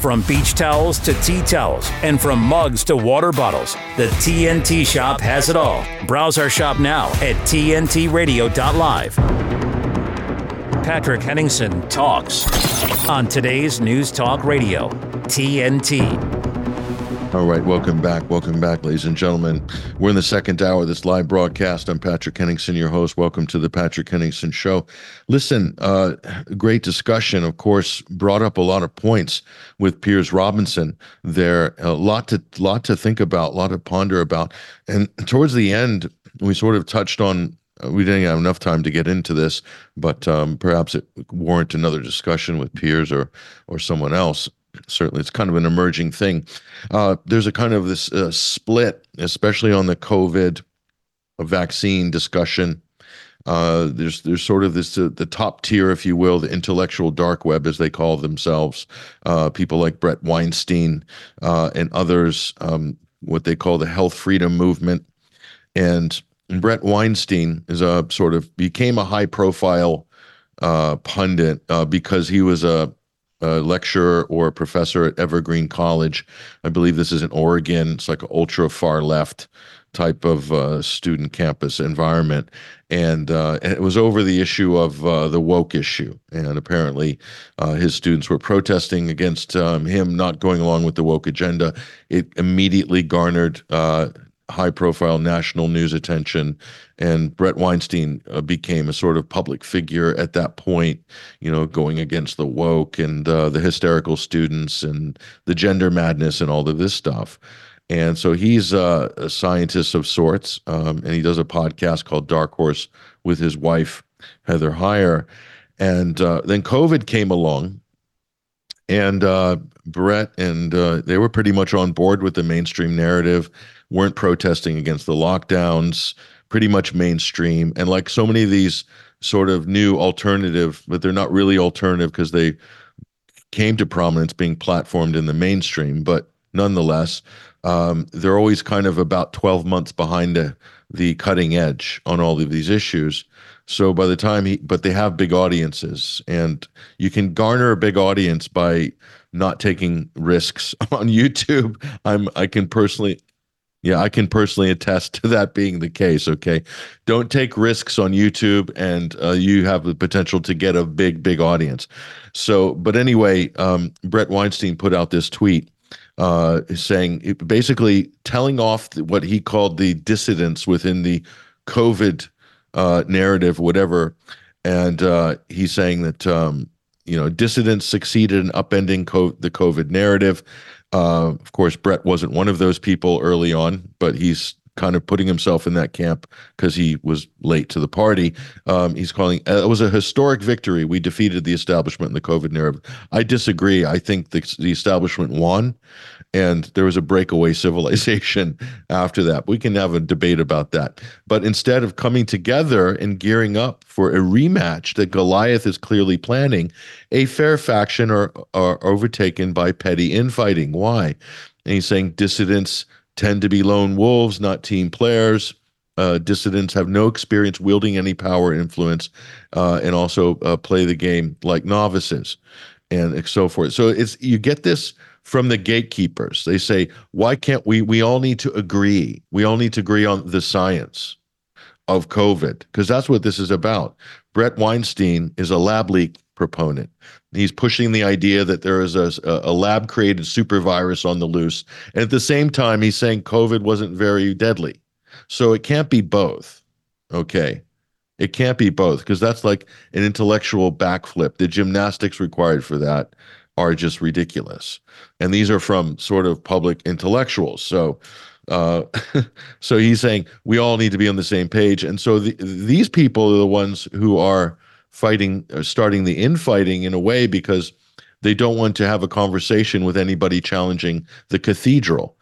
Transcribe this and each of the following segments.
From beach towels to tea towels, and from mugs to water bottles, the TNT shop has it all. Browse our shop now at TNTRadio.live. Patrick Henningsen talks on today's News Talk Radio, TNT. All right, welcome back. Welcome back, ladies and gentlemen. We're in the second hour of this live broadcast. I'm Patrick Henningsen, your host. Welcome to the Patrick Henningsen Show. Listen, uh, great discussion, of course, brought up a lot of points with Piers Robinson there. A lot to lot to think about, a lot to ponder about. And towards the end, we sort of touched on uh, we didn't have enough time to get into this, but um, perhaps it warrant another discussion with Piers or or someone else certainly it's kind of an emerging thing. Uh, there's a kind of this uh, split, especially on the COVID vaccine discussion. Uh, there's there's sort of this uh, the top tier, if you will, the intellectual dark web, as they call themselves. Uh, people like Bret Weinstein uh, and others, um, what they call the health freedom movement, and Bret Weinstein is a sort of became a high profile pundit because he was a a lecturer or a professor at Evergreen College. I believe this is in Oregon. It's like an ultra far left type of uh, student campus environment. And, uh, and, it was over the issue of uh, the woke issue. And apparently, uh, his students were protesting against um, him not going along with the woke agenda. It immediately garnered uh, high profile national news attention. And Bret Weinstein uh, became a sort of public figure at that point, you know, going against the woke and uh, the hysterical students and the gender madness and all of this stuff. And so he's uh, a scientist of sorts, um, and he does a podcast called Dark Horse with his wife, Heather Heying. And uh, then COVID came along, and uh, Bret and uh, they were pretty much on board with the mainstream narrative weren't protesting against the lockdowns, pretty much mainstream. And like so many of these sort of new alternative, but they're not really alternative because they came to prominence being platformed in the mainstream. But nonetheless, um, they're always kind of about 12 months behind the, the cutting edge on all of these issues. So by the time he, but they have big audiences, and you can garner a big audience by not taking risks on YouTube. I'm I can personally yeah, I can personally attest to that being the case. Okay. Don't take risks on YouTube and uh, you have the potential to get a big, big audience. So, but anyway, um, Bret Weinstein put out this tweet uh, saying basically telling off what he called the dissidents within the COVID uh, narrative, whatever. And uh, he's saying that, um, you know, dissidents succeeded in upending co- the COVID narrative. Uh, of course, Bret wasn't one of those people early on, but he's kind of putting himself in that camp because he was late to the party. Um, he's calling uh, it was a historic victory. We defeated the establishment in the COVID narrative. I disagree. I think the, the establishment won, and there was a breakaway civilization after that. We can have a debate about that. But instead of coming together and gearing up for a rematch that Goliath is clearly planning, a fair faction are, are overtaken by petty infighting. Why? And he's saying dissidents tend to be lone wolves, not team players. Uh, dissidents have no experience wielding any power influence, uh, and also uh, play the game like novices, and so forth. So it's you get this from the gatekeepers. They say, why can't we? We all need to agree. We all need to agree on the science of COVID because that's what this is about. Bret Weinstein is a lab leak proponent. He's pushing the idea that there is a, a lab created super virus on the loose. And at the same time, he's saying COVID wasn't very deadly. So it can't be both. Okay. It can't be both because that's like an intellectual backflip. The gymnastics required for that are just ridiculous. And these are from sort of public intellectuals. So, uh, so he's saying we all need to be on the same page. And so the, these people are the ones who are fighting uh, starting the infighting in a way because they don't want to have a conversation with anybody challenging the cathedral.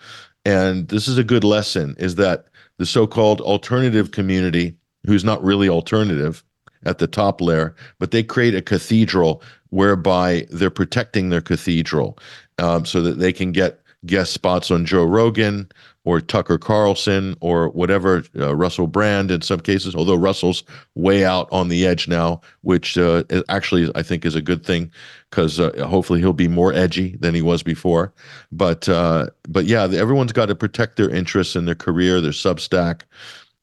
And this is a good lesson is that the so-called alternative community who's not really alternative at the top layer, but they create a cathedral whereby they're protecting their cathedral um, so that they can get guest spots on Joe Rogan or Tucker Carlson or whatever, uh, Russell Brand in some cases, although Russell's way out on the edge now, which uh, actually I think is a good thing because uh, hopefully he'll be more edgy than he was before. But uh, but yeah, everyone's got to protect their interests and their career, their Substack,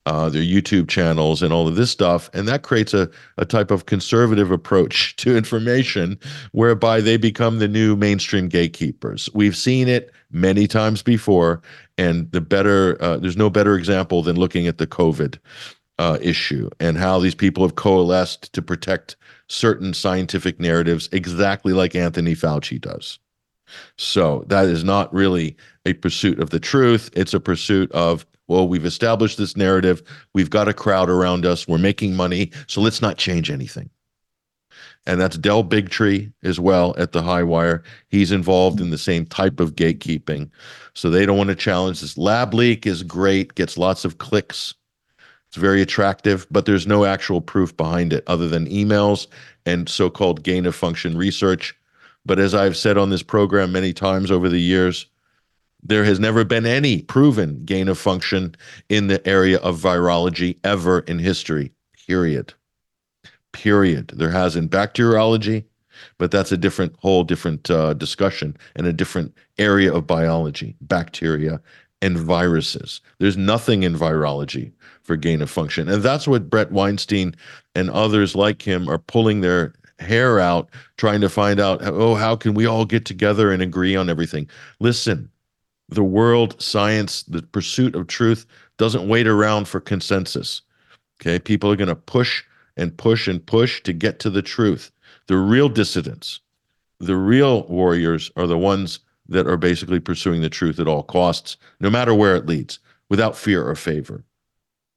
uh, their YouTube channels and all of this stuff. And that creates a, a type of conservative approach to information whereby they become the new mainstream gatekeepers. We've seen it many times before. And the better, uh, there's no better example than looking at the COVID uh, issue and how these people have coalesced to protect certain scientific narratives, exactly like Anthony Fauci does. So that is not really a pursuit of the truth. It's a pursuit of well, we've established this narrative. We've got a crowd around us. We're making money. So let's not change anything. And that's Del Bigtree as well at the high wire. He's involved in the same type of gatekeeping. So they don't want to challenge this. Lab leak is great, gets lots of clicks. It's very attractive, but there's no actual proof behind it other than emails and so called gain of function research. But as I've said on this program many times over the years, there has never been any proven gain of function in the area of virology ever in history, period. Period. There has in bacteriology, but that's a different, whole different uh, discussion and a different area of biology, bacteria and viruses. There's nothing in virology for gain of function. And that's what Bret Weinstein and others like him are pulling their hair out, trying to find out, oh, how can we all get together and agree on everything? Listen, the world, science, the pursuit of truth doesn't wait around for consensus. Okay. People are going to push and push and push to get to the truth. The real dissidents, the real warriors are the ones that are basically pursuing the truth at all costs, no matter where it leads, without fear or favor.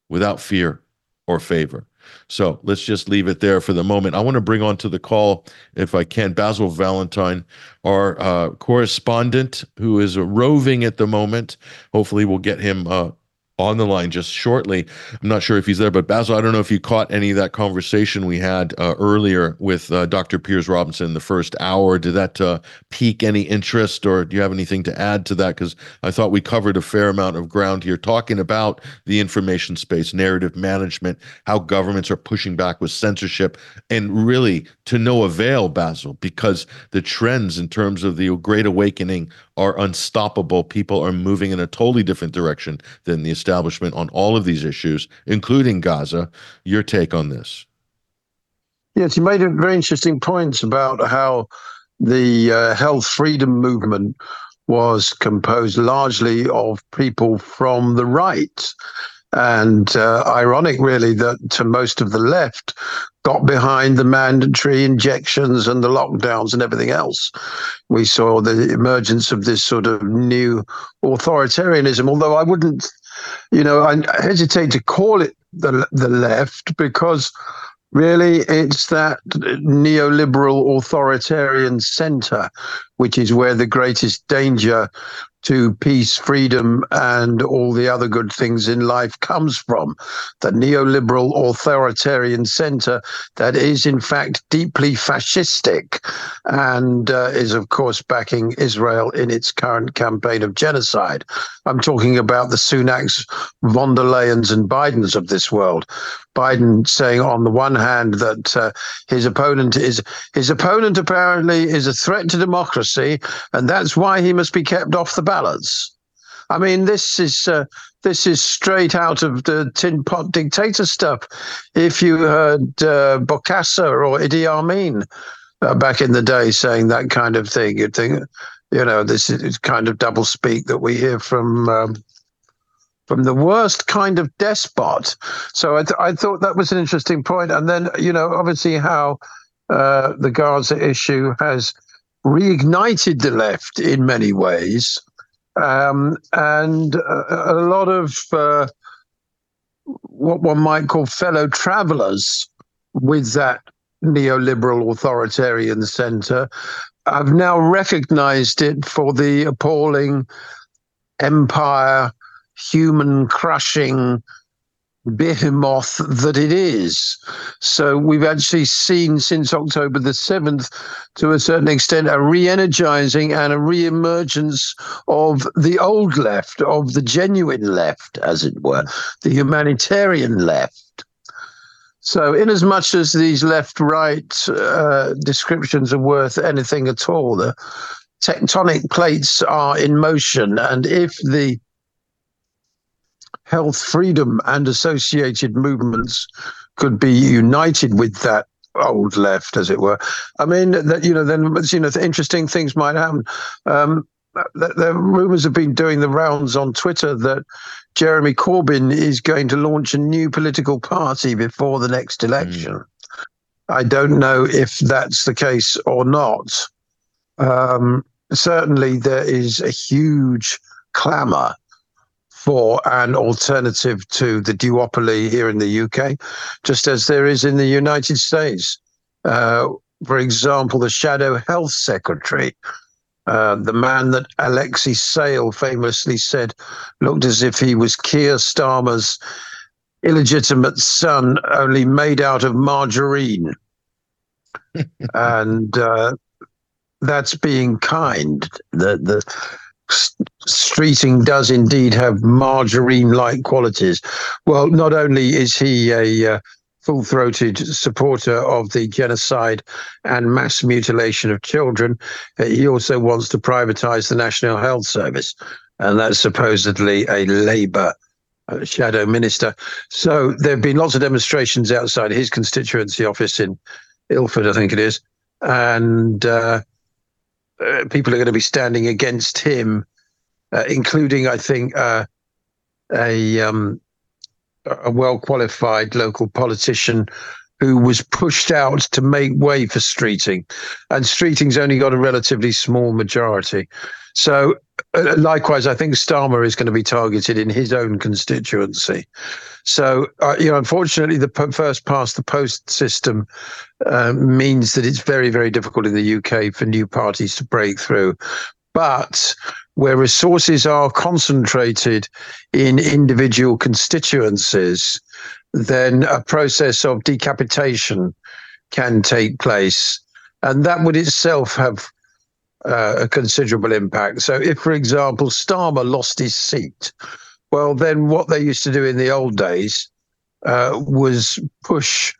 Without fear or favor. So let's just leave it there for the moment. I want to bring on to the call, if I can, Basil Valentine, our uh, correspondent who is roving at the moment. Hopefully, we'll get him uh, on the line just shortly. I'm not sure if he's there, but Basil, I don't know if you caught any of that conversation we had uh, earlier with uh, Dr. Piers Robinson in the first hour. Did that uh, pique any interest, or do you have anything to add to that? Because I thought we covered a fair amount of ground here talking about the information space, narrative management, how governments are pushing back with censorship, and really to no avail, Basil, because the trends in terms of the Great Awakening are unstoppable. People are moving in a totally different direction than the establishment on all of these issues, including Gaza. Your take on this? Yes, you made very interesting points about how the uh, health freedom movement was composed largely of people from the right. And uh, ironic, really, that to most of the left got behind the mandatory injections and the lockdowns and everything else. We saw the emergence of this sort of new authoritarianism, although I wouldn't, you know, I hesitate to call it the, the left because really it's that neoliberal authoritarian center, which is where the greatest danger to peace, freedom, and all the other good things in life comes from. The neoliberal authoritarian center that is, in fact, deeply fascistic and uh, is, of course, backing Israel in its current campaign of genocide. I'm talking about the Sunaks, von der Leyens, and Bidens of this world. Biden saying, on the one hand, that uh, his opponent is his opponent apparently is a threat to democracy, and that's why he must be kept off the ballots. I mean, this is uh, this is straight out of the tin pot dictator stuff. If you heard uh, Bokassa or Idi Amin uh, back in the day saying that kind of thing, you'd think, you know, this is kind of double speak that we hear from. Um, from the worst kind of despot. So I, th- I thought that was an interesting point. And then, you know, obviously how uh, the Gaza issue has reignited the left in many ways. Um, and a, a, lot of uh, what one might call fellow travelers with that neoliberal authoritarian center have now recognized it for the appalling empire, human crushing behemoth that it is. So we've actually seen since October the 7th, to a certain extent, a re energizing and a re emergence of the old left, of the genuine left, as it were, the humanitarian left. So, in as much as these left right uh, descriptions are worth anything at all, the tectonic plates are in motion. And if the health, freedom, and associated movements could be united with that old left, as it were. I mean, that you know, then you know, interesting things might happen. Um, the, the rumors have been doing the rounds on Twitter that Jeremy Corbyn is going to launch a new political party before the next election. Mm. I don't know if that's the case or not. Um, certainly, there is a huge clamour for an alternative to the duopoly here in the UK, just as there is in the United States. Uh, for example, the shadow health secretary, uh, the man that Alexei Sayle famously said looked as if he was Keir Starmer's illegitimate son, only made out of margarine. and uh, that's being kind. The the Streeting does indeed have margarine like qualities. Well, not only is he a uh, full throated supporter of the genocide and mass mutilation of children, uh, he also wants to privatize the National Health Service. And that's supposedly a Labour uh, shadow minister. So there have been lots of demonstrations outside his constituency office in Ilford, I think it is. And uh, uh people are going to be standing against him uh, including, I think, uh, a um, a well qualified local politician who was pushed out to make way for Streeting, and Streeting's only got a relatively small majority. So, uh, likewise, I think Starmer is going to be targeted in his own constituency. So, uh, you know, unfortunately, the p- first past the post system uh, means that it's very, very difficult in the UK for new parties to break through. But where resources are concentrated in individual constituencies, then a process of decapitation can take place. And that would itself have uh, a considerable impact. So, if, for example, Starmer lost his seat, well, then what they used to do in the old days uh, was push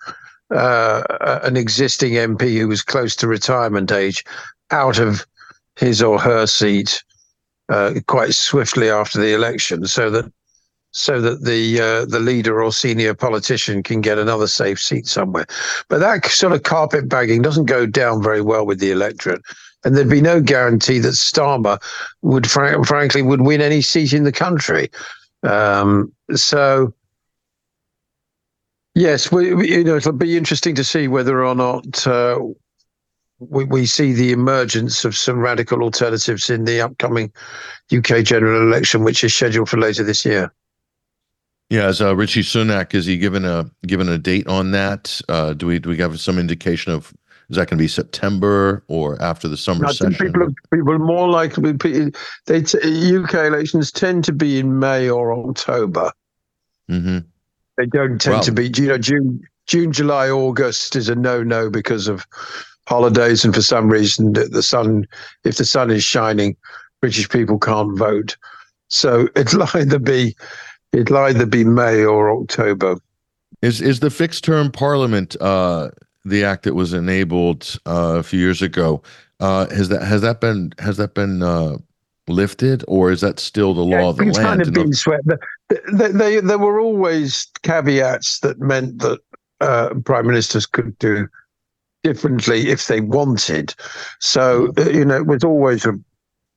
uh, an existing MP who was close to retirement age out of his or her seat uh, quite swiftly after the election, so that so that the uh, the leader or senior politician can get another safe seat somewhere. But that sort of carpet bagging doesn't go down very well with the electorate, and there'd be no guarantee that Starmer would, fr- frankly, would win any seat in the country. Um, so. Yes, we, you know it'll be interesting to see whether or not uh, we, we see the emergence of some radical alternatives in the upcoming UK general election, which is scheduled for later this year. Yeah, as uh, Rishi Sunak, is he given a given a date on that? Uh, do we do we have some indication of is that going to be September or after the summer I session? Think people, are, people are more likely. They t- UK elections tend to be in May or October. Mm-hmm. They don't tend to be. You know, June, June, July, August is a no-no because of holidays, and for some reason, the sun, if the sun is shining, British people can't vote. So it'll either be it'll either be May or October. Is is the fixed term parliament uh, the act that was enabled uh, a few years ago? Uh, has that has that been has that been uh, lifted, or is that still the law yeah, of the land? Kind of been swept. They, they, there were always caveats that meant that uh, prime ministers could do differently if they wanted. So, uh, you know, it was always a,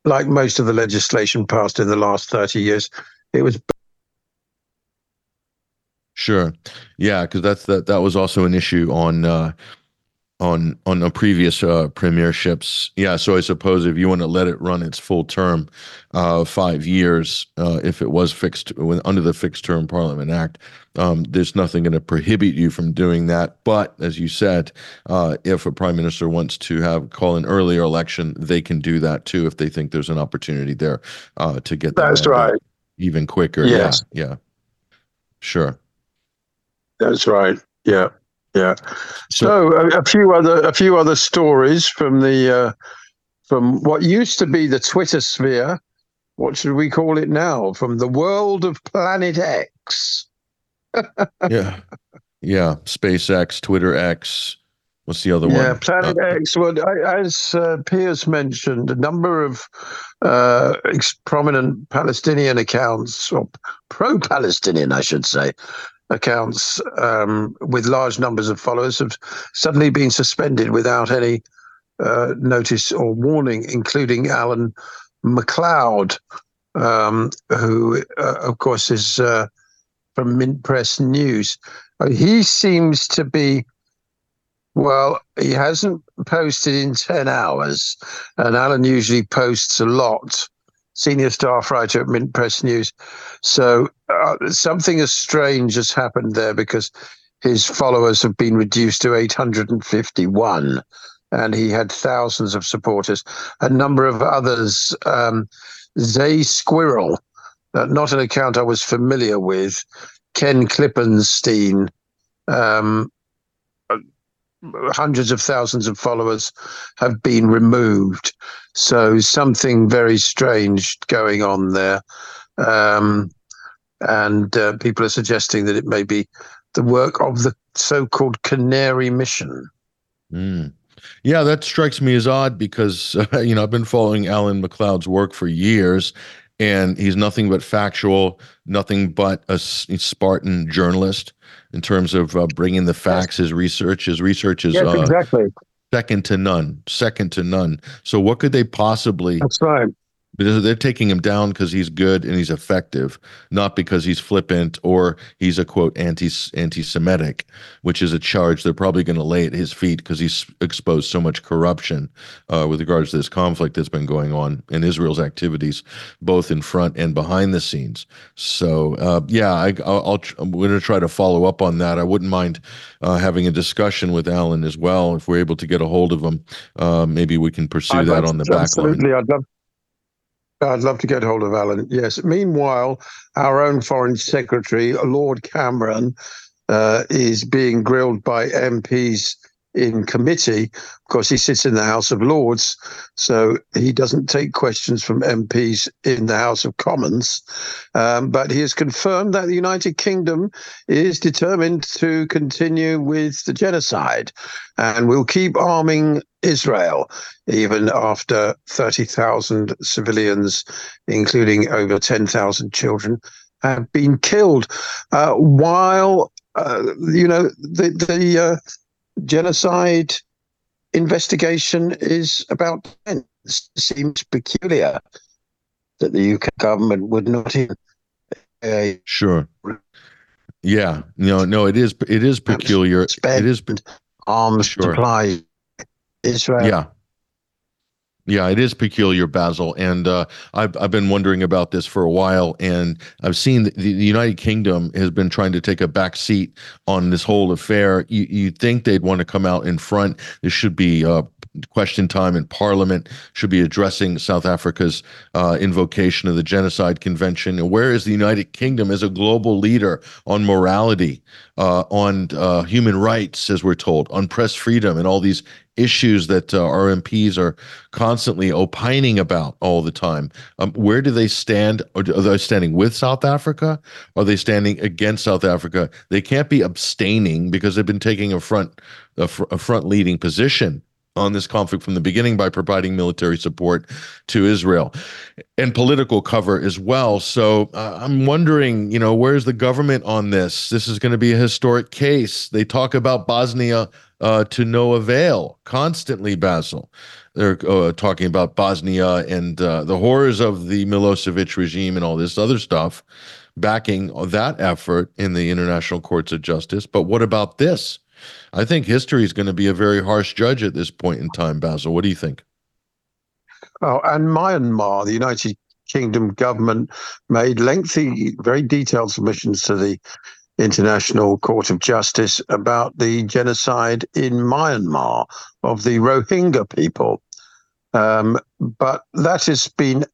like most of the legislation passed in the last 30 years, it was. Sure. Yeah, because that's that that was also an issue on uh, on on the previous uh, premierships. Yeah, so I suppose if you want to let it run its full term, uh, five years, uh, if it was fixed under the Fixed Term Parliament Act, um, there's nothing going to prohibit you from doing that. But as you said, uh, if a prime minister wants to have call an earlier election, they can do that too if they think there's an opportunity there uh, to get that's right even quicker. Yes. Yeah, yeah, sure. That's right. Yeah, yeah. So, a, a, few other a few other stories from the uh, from what used to be the Twitter sphere. What should we call it now? From the world of Planet X. yeah, yeah. SpaceX, Twitter X, What's the other yeah, one? Yeah, Planet uh, X. Well, as uh, Piers mentioned, a number of uh, prominent Palestinian accounts, or pro-Palestinian, I should say, accounts um, with large numbers of followers have suddenly been suspended without any uh, notice or warning, including Alan MacLeod, um, who, uh, of course, is uh, from Mint Press News. he seems to be well, he hasn't posted in 10 hours, and Alan usually posts a lot, senior staff writer at Mint Press News. So uh, something as strange has happened there because his followers have been reduced to 851, and he had thousands of supporters. A number of others, um, Zay Squirrel, uh, not an account I was familiar with, Ken Klippenstein, um, hundreds of thousands of followers have been removed. So something very strange going on there. Um, and uh, people are suggesting that it may be the work of the so called Canary Mission. Mm. Yeah, that strikes me as odd because, uh, you know, I've been following Alan MacLeod's work for years, and he's nothing but factual, nothing but a Spartan journalist in terms of uh, bringing the facts. His research, his research is yes, uh, exactly second to none. Second to none. So what could they possibly? That's right they're taking him down because he's good and he's effective, not because he's flippant or he's a quote anti anti-Semitic, which is a charge they're probably going to lay at his feet because he's exposed so much corruption uh, with regards to this conflict that's been going on in Israel's activities, both in front and behind the scenes. So uh, yeah, I, will I'm going to try to follow up on that. I wouldn't mind uh, having a discussion with Alan as well if we're able to get a hold of him. Uh, maybe we can pursue I'd that on the back absolutely. line. I'd love I'd love to get hold of Alan. Yes. Meanwhile, our own Foreign Secretary, Lord Cameron, uh, is being grilled by MPs in committee. Course, he sits in the House of Lords, so he doesn't take questions from MPs in the House of Commons. Um, but he has confirmed that the United Kingdom is determined to continue with the genocide and will keep arming Israel even after 30,000 civilians, including over 10,000 children, have been killed. Uh, while uh, you know the the uh, genocide investigation is about it seems peculiar that the UK government would not even. Uh, sure. Yeah. No. No. It is. It is peculiar. It is arms sure. supply Israel. Yeah. Yeah, it is peculiar, Basil, and uh, I've I've been wondering about this for a while, and I've seen the, the United Kingdom has been trying to take a back seat on this whole affair. You you think they'd want to come out in front? This should be uh, question time in Parliament. Should be addressing South Africa's uh, invocation of the Genocide Convention. where is the United Kingdom as a global leader on morality, uh, on uh, human rights, as we're told, on press freedom, and all these issues that uh, our MPs are constantly opining about all the time. Um, where do they stand? Are they standing with South Africa? Are they standing against South Africa? They can't be abstaining because they've been taking a front a, fr- a front leading position on this conflict from the beginning by providing military support to Israel and political cover as well. So uh, I'm wondering, you know, where's the government on this? This is going to be a historic case. They talk about Bosnia uh, to no avail constantly, Basil. They're uh, talking about Bosnia and uh, the horrors of the Milosevic regime and all this other stuff, backing that effort in the international courts of justice. But what about this? I think history is going to be a very harsh judge at this point in time, Basil. What do you think? Oh, and Myanmar, the United Kingdom government made lengthy, very detailed submissions to the International Court of Justice about the genocide in Myanmar of the Rohingya people. Um, but that has been,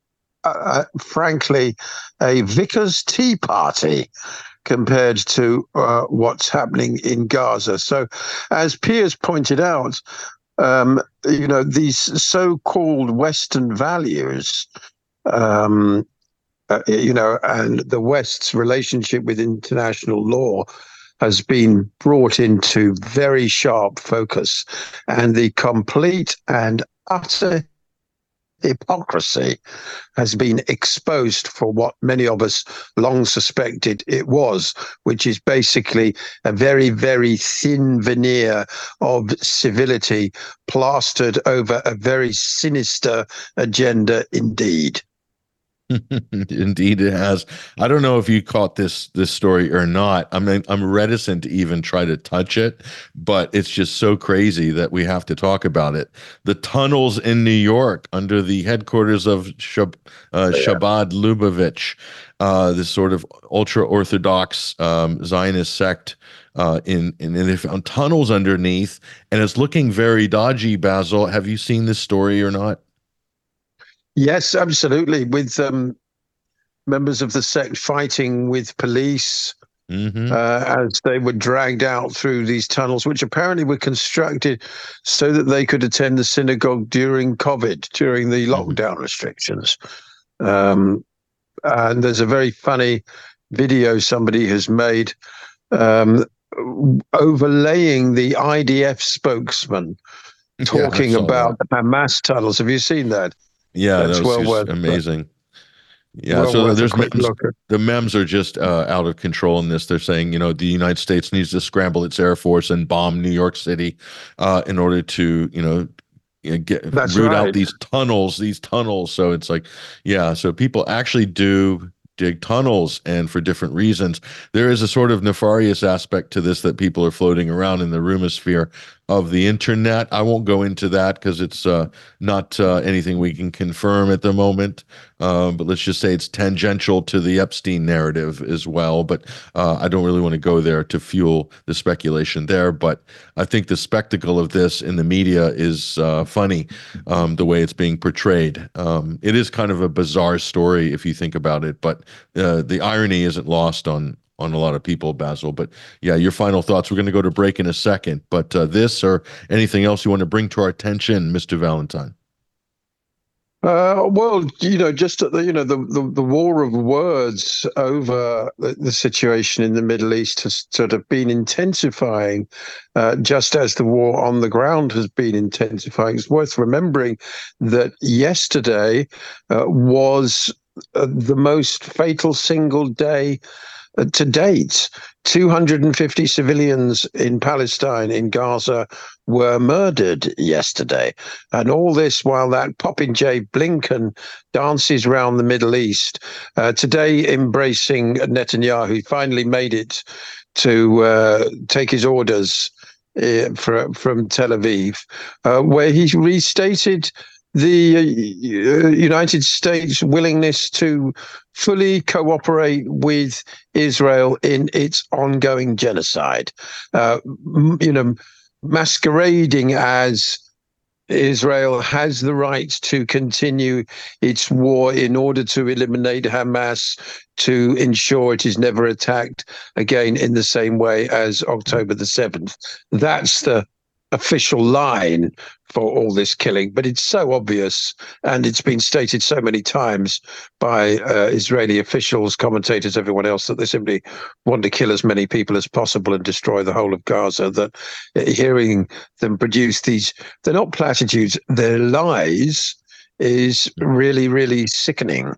uh, uh frankly, a vicar's tea party compared to uh, what's happening in Gaza. So, as Piers pointed out, um, you know, these so called Western values, um, uh, you know, and the West's relationship with international law has been brought into very sharp focus. And the complete and utter hypocrisy has been exposed for what many of us long suspected it was, which is basically a very, very thin veneer of civility plastered over a very sinister agenda indeed. Indeed, it has. I don't know if you caught this this story or not. I mean, I'm reticent to even try to touch it, but it's just so crazy that we have to talk about it. The tunnels in New York under the headquarters of Shab- uh, yeah. Chabad Lubavitch, uh, this sort of ultra orthodox um, Zionist sect. Uh, in, in and they found tunnels underneath, and it's looking very dodgy. Basil, have you seen this story or not? Yes, absolutely. With um, members of the sect fighting with police mm-hmm. uh, as they were dragged out through these tunnels, which apparently were constructed so that they could attend the synagogue during COVID, during the mm-hmm. lockdown mm-hmm. restrictions. Um, and there's a very funny video somebody has made um, overlaying the IDF spokesman talking yeah, about that. the Hamas tunnels. Have you seen that? Yeah, that's well worth amazing. Yeah, well so there's memes, the memes are just uh, out of control in this. They're saying, you know, the United States needs to scramble its air force and bomb New York City uh, in order to, you know, get That's root right. out these tunnels, these tunnels. So it's like, yeah, so people actually do dig tunnels and for different reasons. There is a sort of nefarious aspect to this that people are floating around in the rumosphere of the internet. I won't go into that because it's uh, not uh, anything we can confirm at the moment. Uh, but let's just say it's tangential to the Epstein narrative as well. But uh, I don't really want to go there to fuel the speculation there. But I think the spectacle of this in the media is uh, funny, um, the way it's being portrayed. Um, it is kind of a bizarre story if you think about it, but uh, the irony isn't lost on on a lot of people, Basil. But yeah, your final thoughts. We're going to go to break in a second. But uh, this or anything else you want to bring to our attention, Mr. Valentine? Uh, well, you know, just the, you know the, the, the war of words over the, the, situation in the Middle East has sort of been intensifying, uh, just as the war on the ground has been intensifying. It's worth remembering that yesterday uh, was uh, the most fatal single day to date, 250 civilians in Palestine, in Gaza, were murdered yesterday. And all this while that Popinjay Blinken dances around the Middle East. Uh, today, embracing Netanyahu, finally made it to uh, take his orders uh, for, from Tel Aviv, uh, where he restated the uh, United States' willingness to fully cooperate with Israel in its ongoing genocide. Uh, you know, masquerading as Israel has the right to continue its war in order to eliminate Hamas, to ensure it is never attacked again in the same way as October the 7th. That's the official line for all this killing, but it's so obvious and it's been stated so many times by uh, Israeli officials, commentators, everyone else that they simply want to kill as many people as possible and destroy the whole of Gaza. That uh, hearing them produce these, they're not platitudes, they're lies, is really, really sickening.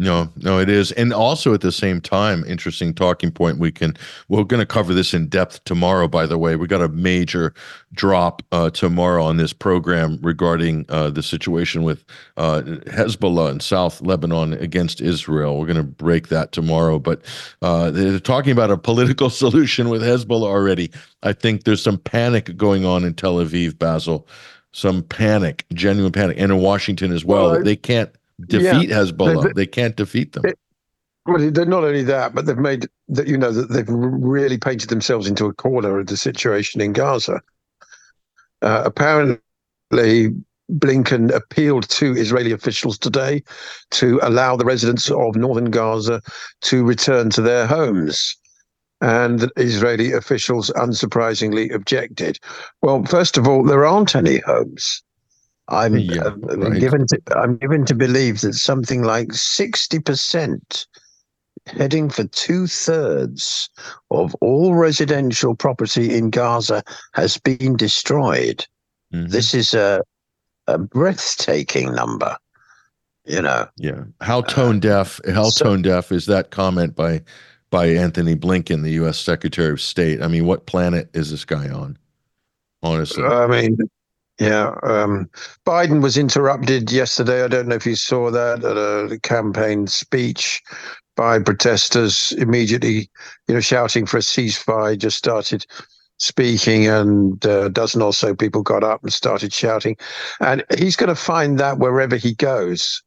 No, no, it is. And also at the same time, interesting talking point. We can, we're going to cover this in depth tomorrow, by the way. We got a major drop uh, tomorrow on this program regarding uh, the situation with uh, Hezbollah in South Lebanon against Israel. We're going to break that tomorrow. But uh, they're talking about a political solution with Hezbollah already. I think there's some panic going on in Tel Aviv, Basil. Some panic, genuine panic, and in Washington as well. well I, they can't defeat yeah, Hezbollah. They, they, can't defeat them. It, well, not only that, but they've made that you know that they've really painted themselves into a corner of the situation in Gaza. Uh, apparently, Blinken appealed to Israeli officials today to allow the residents of northern Gaza to return to their homes. And Israeli officials unsurprisingly objected. Well, first of all, there aren't any homes. I'm, yeah, uh, right. given to, I'm given to believe that something like 60% heading for two thirds of all residential property in Gaza has been destroyed. Mm-hmm. This is a, a breathtaking number. You know. Yeah. How tone uh, deaf? Uh, how so, tone deaf is that comment by by Antony Blinken, the U.S. Secretary of State? I mean, what planet is this guy on? Honestly, I mean, yeah. Um, Biden was interrupted yesterday. I don't know if you saw that at a campaign speech by protesters immediately, you know, shouting for a ceasefire, just started speaking, and uh, a dozen or so people got up and started shouting. And he's going to find that wherever he goes.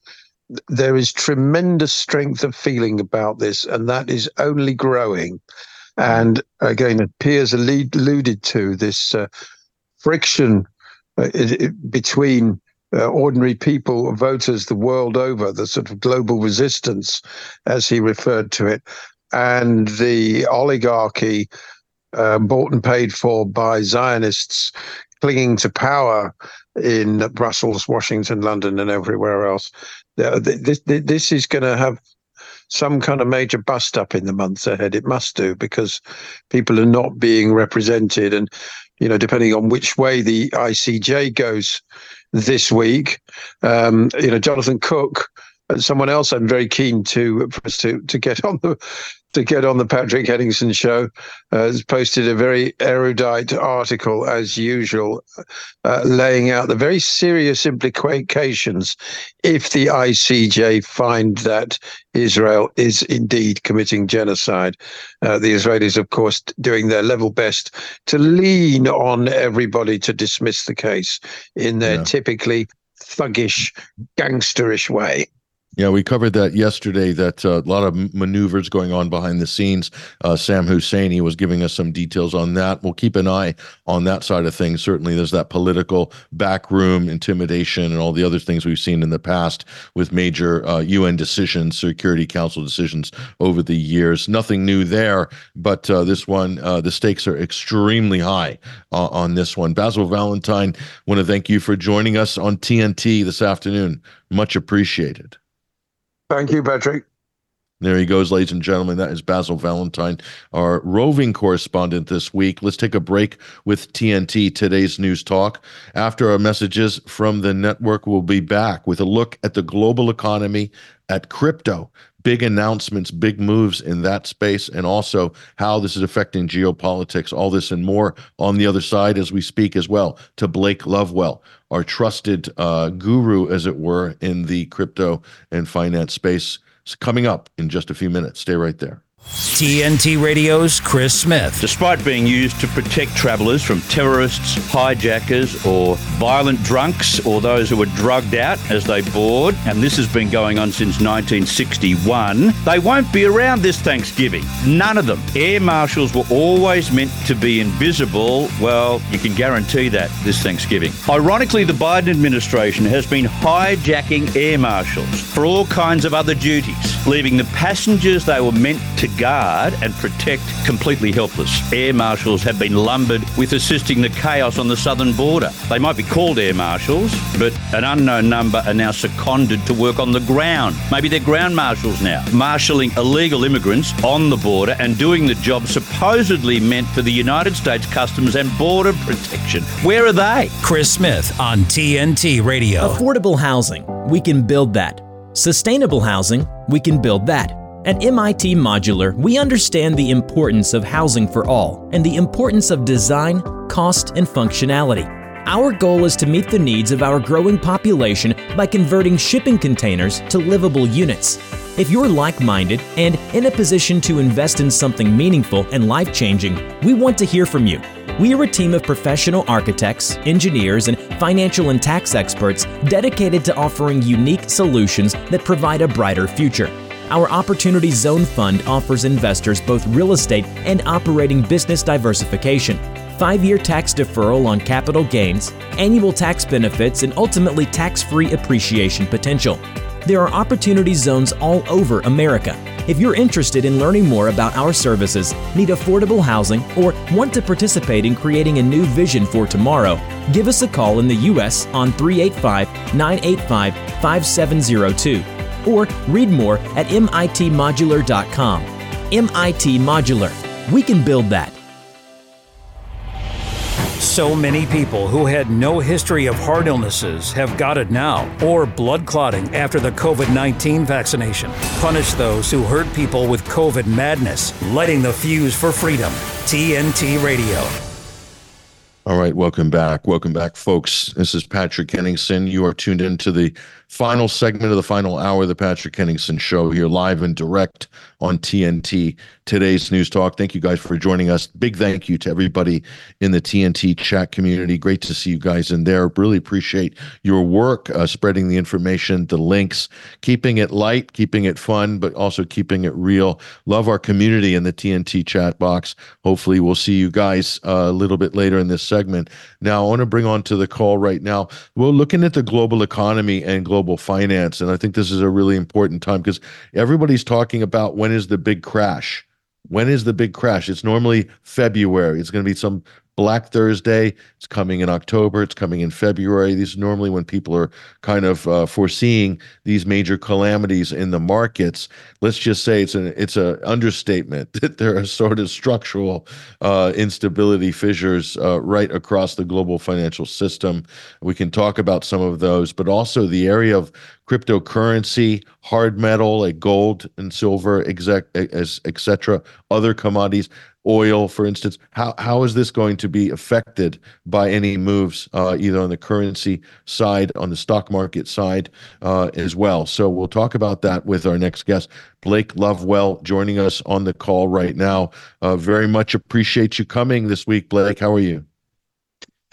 There is tremendous strength of feeling about this, and that is only growing. And again, Piers alluded to this uh, friction uh, between uh, ordinary people, voters the world over, the sort of global resistance, as he referred to it, and the oligarchy uh, bought and paid for by Zionists clinging to power in Brussels, Washington, London, and everywhere else. This, this is going to have some kind of major bust up in the months ahead. It must do because people are not being represented. And, you know, depending on which way the ICJ goes this week. Um, you know, Jonathan Cook and someone else I'm very keen to to to get on the to get on the Patrick Henningsen show uh, has posted a very erudite article, as usual, uh, laying out the very serious implications if the ICJ find that Israel is indeed committing genocide. Uh, the Israelis, of course, doing their level best to lean on everybody to dismiss the case in their yeah. typically thuggish, gangsterish way. Yeah, we covered that yesterday. That uh, a lot of maneuvers going on behind the scenes. Uh, Sam Husseini was giving us some details on that. We'll keep an eye on that side of things. Certainly, there's that political backroom intimidation and all the other things we've seen in the past with major uh, UN decisions, Security Council decisions over the years. Nothing new there, but uh, this one, uh, the stakes are extremely high uh, on this one. Basil Valentine, want to thank you for joining us on TNT this afternoon. Much appreciated. Thank you, Patrick. There he goes, ladies and gentlemen. That is Basil Valentine, our roving correspondent this week. Let's take a break with TNT, today's news talk. After our messages from the network, we'll be back with a look at the global economy, at crypto, big announcements, big moves in that space, and also how this is affecting geopolitics. All this and more on the other side as we speak as well to Blake Lovewell, our trusted uh, guru, as it were, in the crypto and finance space. It's coming up in just a few minutes. Stay right there. TNT Radio's Chris Smith. Despite being used to protect travellers from terrorists, hijackers, or violent drunks, or those who were drugged out as they board, and this has been going on since 1961, they won't be around this Thanksgiving. None of them. Air marshals were always meant to be invisible. Well, you can guarantee that this Thanksgiving. Ironically, the Biden administration has been hijacking air marshals for all kinds of other duties, leaving the passengers they were meant to guard and protect completely helpless. Air marshals have been lumbered with assisting the chaos on the southern border. They might be called air marshals, but an unknown number are now seconded to work on the ground. Maybe they're ground marshals now, marshalling illegal immigrants on the border and doing the job supposedly meant for the United States Customs and Border Protection. Where are they? Chris Smith on TNT Radio. Affordable housing, we can build that. Sustainable housing, we can build that. At MIT Modular, we understand the importance of housing for all and the importance of design, cost, and functionality. Our goal is to meet the needs of our growing population by converting shipping containers to livable units. If you're like minded and in a position to invest in something meaningful and life changing, we want to hear from you. We are a team of professional architects, engineers, and financial and tax experts dedicated to offering unique solutions that provide a brighter future. Our Opportunity Zone Fund offers investors both real estate and operating business diversification. five year tax deferral on capital gains, annual tax benefits, and ultimately tax free appreciation potential. There are opportunity zones all over America. If you're interested in learning more about our services, need affordable housing, or want to participate in creating a new vision for tomorrow, give us a call in the U.S. on 385 985 5702 or read more at mitmodular.com. MIT Modular. We can build that. So many people who had no history of heart illnesses have got it now, or blood clotting after the COVID 19 vaccination. Punish those who hurt people with COVID madness, lighting the fuse for freedom. TNT Radio. All right, welcome back. Welcome back, folks. This is Patrick Henningsen. You are tuned into the final segment of the final hour of the Patrick Henningsen Show here live and direct on TNT, today's News Talk. Thank you guys for joining us. Big thank you to everybody in the TNT chat community. Great to see you guys in there. Really appreciate your work uh, spreading the information, the links, keeping it light, keeping it fun, but also keeping it real. Love our community in the TNT chat box. Hopefully, we'll see you guys uh, a little bit later in this segment. Now, I want to bring on to the call right now. We're looking at the global economy and global global finance. And I think this is a really important time because everybody's talking about when is the big crash? When is the big crash? It's normally February. It's going to be some Black Thursday. It's coming in October. It's coming in February. These are normally when people are kind of uh, foreseeing these major calamities in the markets. Let's just say it's an it's an understatement that there are sort of structural uh, instability fissures uh, right across the global financial system. We can talk about some of those, but also the area of cryptocurrency, hard metal like gold and silver, etc., other commodities oil, for instance. How how is this going to be affected by any moves, uh, either on the currency side, on the stock market side, uh, as well? So we'll talk about that with our next guest, Blake Lovewell, joining us on the call right now. Uh, very much appreciate you coming this week, Blake. How are you?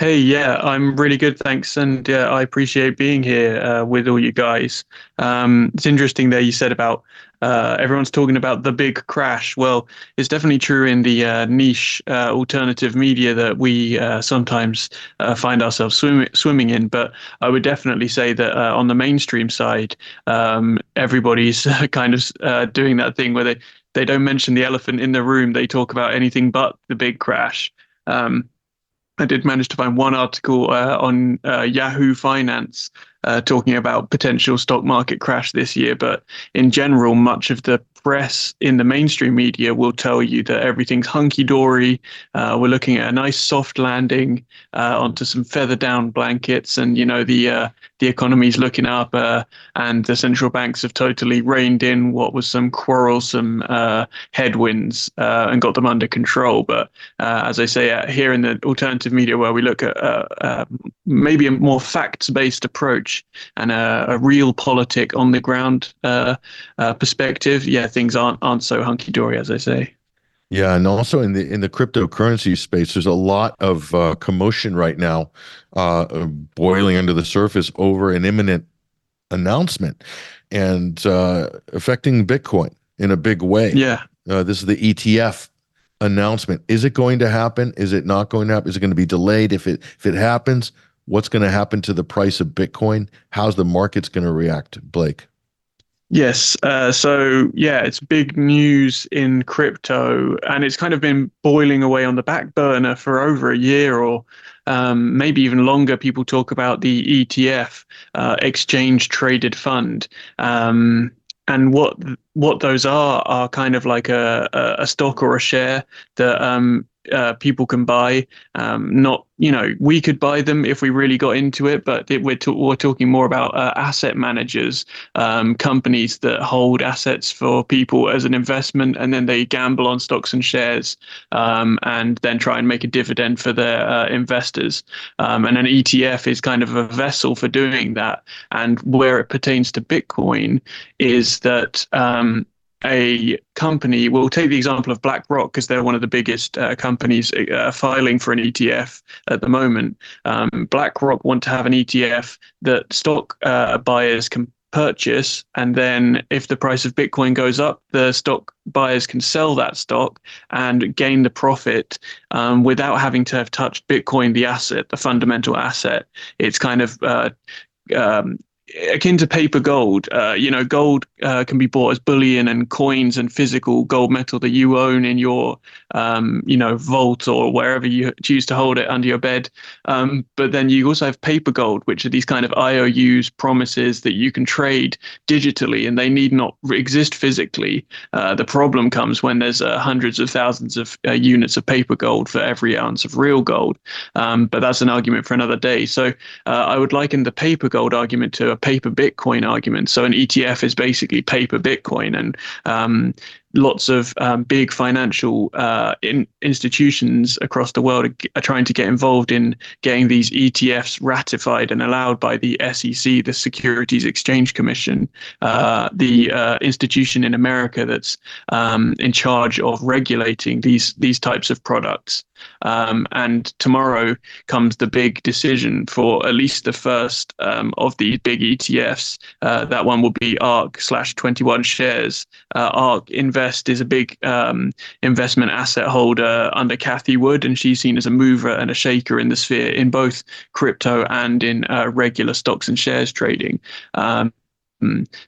Hey, yeah, I'm really good, thanks, and I appreciate being here uh, with all you guys. Um, it's interesting there you said about uh, everyone's talking about the big crash. Well, it's definitely true in the uh, niche uh, alternative media that we uh, sometimes uh, find ourselves swim- swimming in. But I would definitely say that on the mainstream side, um, everybody's kind of doing that thing where they they don't mention the elephant in the room. They talk about anything but the big crash. Um, I did manage to find one article uh, on uh, Yahoo Finance uh, talking about potential stock market crash this year, but in general, much of the press in the mainstream media will tell you that everything's hunky dory. Uh, we're looking at a nice soft landing uh, onto some feather down blankets, and you know the uh, the economy's looking up, uh, and the central banks have totally reined in what was some quarrelsome uh, headwinds uh, and got them under control. But as I say, here in the alternative media, where we look at maybe a more facts based approach and a, a real politic on the ground perspective, yeah things aren't aren't so hunky dory as I say. Yeah, and also in the in the cryptocurrency space, there's a lot of uh, commotion right now, uh, boiling under the surface over an imminent announcement, and uh, affecting Bitcoin in a big way. Yeah, uh, this is the ETF announcement. Is it going to happen? Is it not going to happen? Is it going to be delayed? If it if it happens, what's going to happen to the price of Bitcoin? How's the market's going to react, Blake? Yes. Uh, so, yeah, it's big news in crypto, and it's kind of been boiling away on the back burner for over a year or um, maybe even longer. People talk about the ETF, uh, exchange traded fund. Um, and what what those are are kind of like a, a stock or a share that um, uh, people can buy. Um, not, you know, we could buy them if we really got into it, but it, we're, to- we're talking more about uh, asset managers, um, companies that hold assets for people as an investment, and then they gamble on stocks and shares, um, and then try and make a dividend for their uh, investors. Um, and an ETF is kind of a vessel for doing that. And where it pertains to Bitcoin is that um, a company, we'll take the example of BlackRock because they're one of the biggest uh, companies uh, filing for an ETF at the moment. Um, BlackRock want to have an ETF that stock uh, buyers can purchase. And then if the price of Bitcoin goes up, the stock buyers can sell that stock and gain the profit um, without having to have touched Bitcoin, the asset, the fundamental asset. It's kind of uh, um, akin to paper gold. Uh, you know, gold uh, can be bought as bullion and coins and physical gold metal that you own in your, um, you know, vault or wherever you choose to hold it under your bed. Um, but then you also have paper gold, which are these kind of IOUs, promises that you can trade digitally, and they need not exist physically. Uh, the problem comes when there's uh, hundreds of thousands of uh, units of paper gold for every ounce of real gold. Um, but that's an argument for another day. So uh, I would liken the paper gold argument to a paper Bitcoin argument. So an ETF is basically paper Bitcoin, and um, lots of um, big financial uh, in, institutions across the world are, are, trying to get involved in getting these ETFs ratified and allowed by the SEC, the Securities Exchange Commission, uh, the uh, institution in America that's um, in charge of regulating these these types of products. Um, and tomorrow comes the big decision for at least the first um, of these big ETFs. Uh, that one will be ARK slash 21Shares. Uh, ARK Invest is a big um, investment asset holder under Cathie Wood, and she's seen as a mover and a shaker in the sphere in both crypto and in uh, regular stocks and shares trading. Um.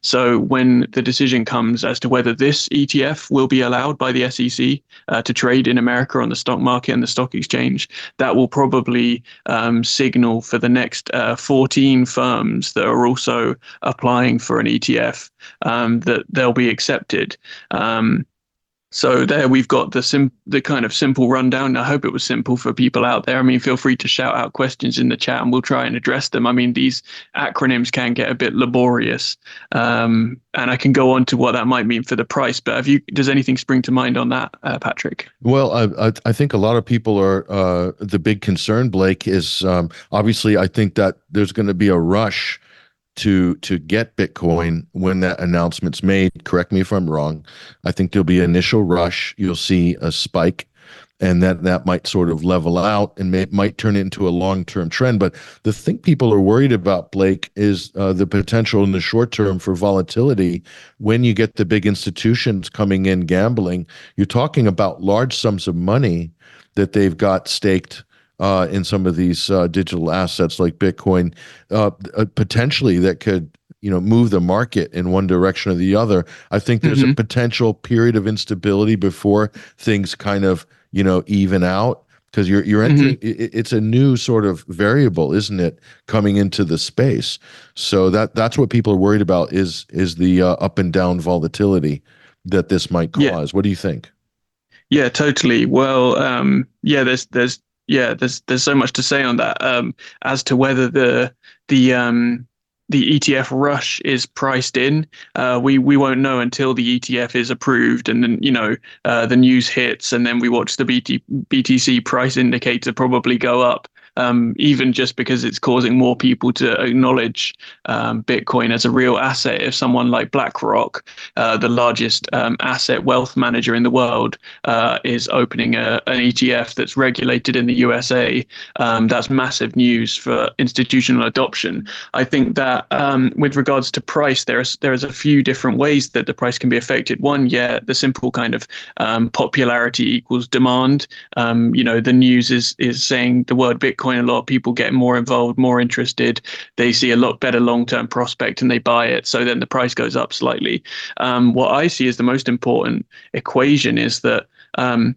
So when the decision comes as to whether this ETF will be allowed by the SEC uh, to trade in America on the stock market and the stock exchange, that will probably um, signal for the next uh, 14 firms that are also applying for an ETF um, that they'll be accepted. Um, so there we've got the sim- the kind of simple rundown. I hope it was simple for people out there. I mean, feel free to shout out questions in the chat and we'll try and address them. I mean, these acronyms can get a bit laborious, um, and I can go on to what that might mean for the price. But have you? Does anything spring to mind on that, uh, Patrick? Well, I, I think a lot of people are uh, the big concern. Blake is um, obviously. I think that there's going to be a rush to to get Bitcoin when that announcement's made. Correct me if I'm wrong. I think there'll be an initial rush. You'll see a spike, and that that might sort of level out and may, might turn into a long term trend. But the thing people are worried about, Blake, is uh, the potential in the short term for volatility when you get the big institutions coming in gambling. You're talking about large sums of money that they've got staked uh, in some of these uh, digital assets like Bitcoin, uh, uh, potentially that could you know move the market in one direction or the other. I think there's mm-hmm. a potential period of instability before things kind of you know even out because you're you're entering mm-hmm. it's a new sort of variable isn't it coming into the space so that that's what people are worried about is is the uh, up and down volatility that this might cause yeah. what do you think yeah totally well um, yeah there's there's yeah, there's there's so much to say on that. Um, as to whether the the um, the ETF rush is priced in, uh, we we won't know until the ETF is approved, and then you know uh, the news hits, and then we watch the BT, BTC price indicator probably go up um, even just because it's causing more people to acknowledge um, Bitcoin as a real asset. If someone like BlackRock, uh, the largest um, asset wealth manager in the world, uh, is opening a, an ETF that's regulated in the USA, um, that's massive news for institutional adoption. I think that um, with regards to price, there is there is a few different ways that the price can be affected. One, yeah, the simple kind of um, popularity equals demand. you know, the news is is saying the word Bitcoin Bitcoin, a lot of people get more involved, more interested. They see a lot better long term prospect and they buy it. So then the price goes up slightly. Um, what I see is the most important equation is that. Um,